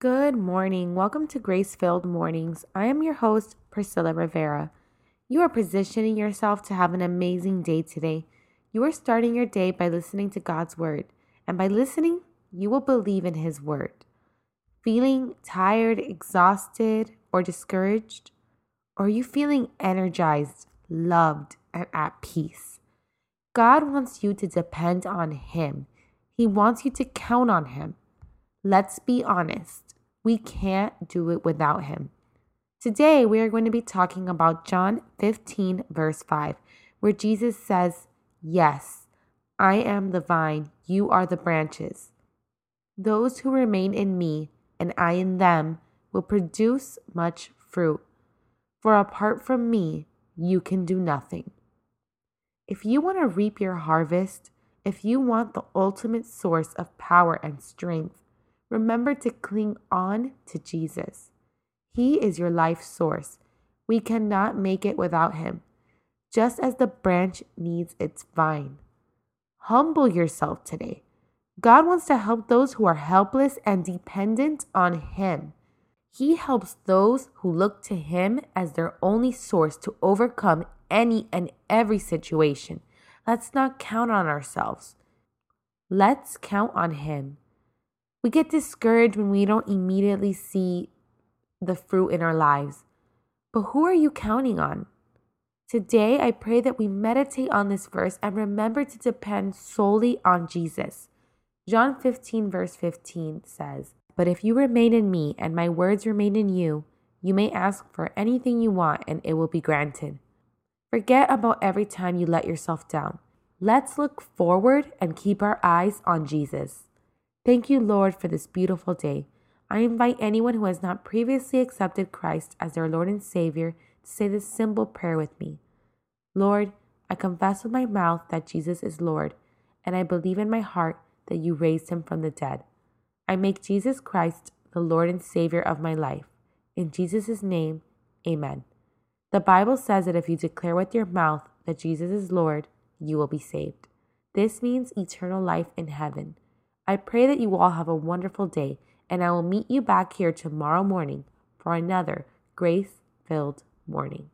Good morning. Welcome to Grace Filled Mornings. I am your host, Priscilla Rivera. You are positioning yourself to have an amazing day today. You are starting your day by listening to God's Word, and by listening, you will believe in His Word. Feeling tired, exhausted, or discouraged? Or are you feeling energized, loved, and at peace? God wants you to depend on Him, He wants you to count on Him. Let's be honest, we can't do it without Him. Today, we are going to be talking about John 15, verse 5, where Jesus says, Yes, I am the vine, you are the branches. Those who remain in me and I in them will produce much fruit. For apart from me, you can do nothing. If you want to reap your harvest, if you want the ultimate source of power and strength, remember to cling on to Jesus. He is your life source. We cannot make it without Him, just as the branch needs its vine. Humble yourself today. God wants to help those who are helpless and dependent on Him. He helps those who look to Him as their only source to overcome any and every situation. Let's not count on ourselves. Let's count on Him. We get discouraged when we don't immediately see the fruit in our lives. But who are you counting on? Today, I pray that we meditate on this verse and remember to depend solely on Jesus. John 15, verse 15 says, But if you remain in me and my words remain in you, you may ask for anything you want and it will be granted. Forget about every time you let yourself down. Let's look forward and keep our eyes on Jesus. Thank you, Lord, for this beautiful day. I invite anyone who has not previously accepted Christ as their Lord and Savior to say this simple prayer with me Lord, I confess with my mouth that Jesus is Lord, and I believe in my heart that you raised him from the dead. I make Jesus Christ the Lord and Savior of my life. In Jesus' name, amen. The Bible says that if you declare with your mouth that Jesus is Lord, you will be saved. This means eternal life in heaven. I pray that you all have a wonderful day, and I will meet you back here tomorrow morning for another grace filled morning.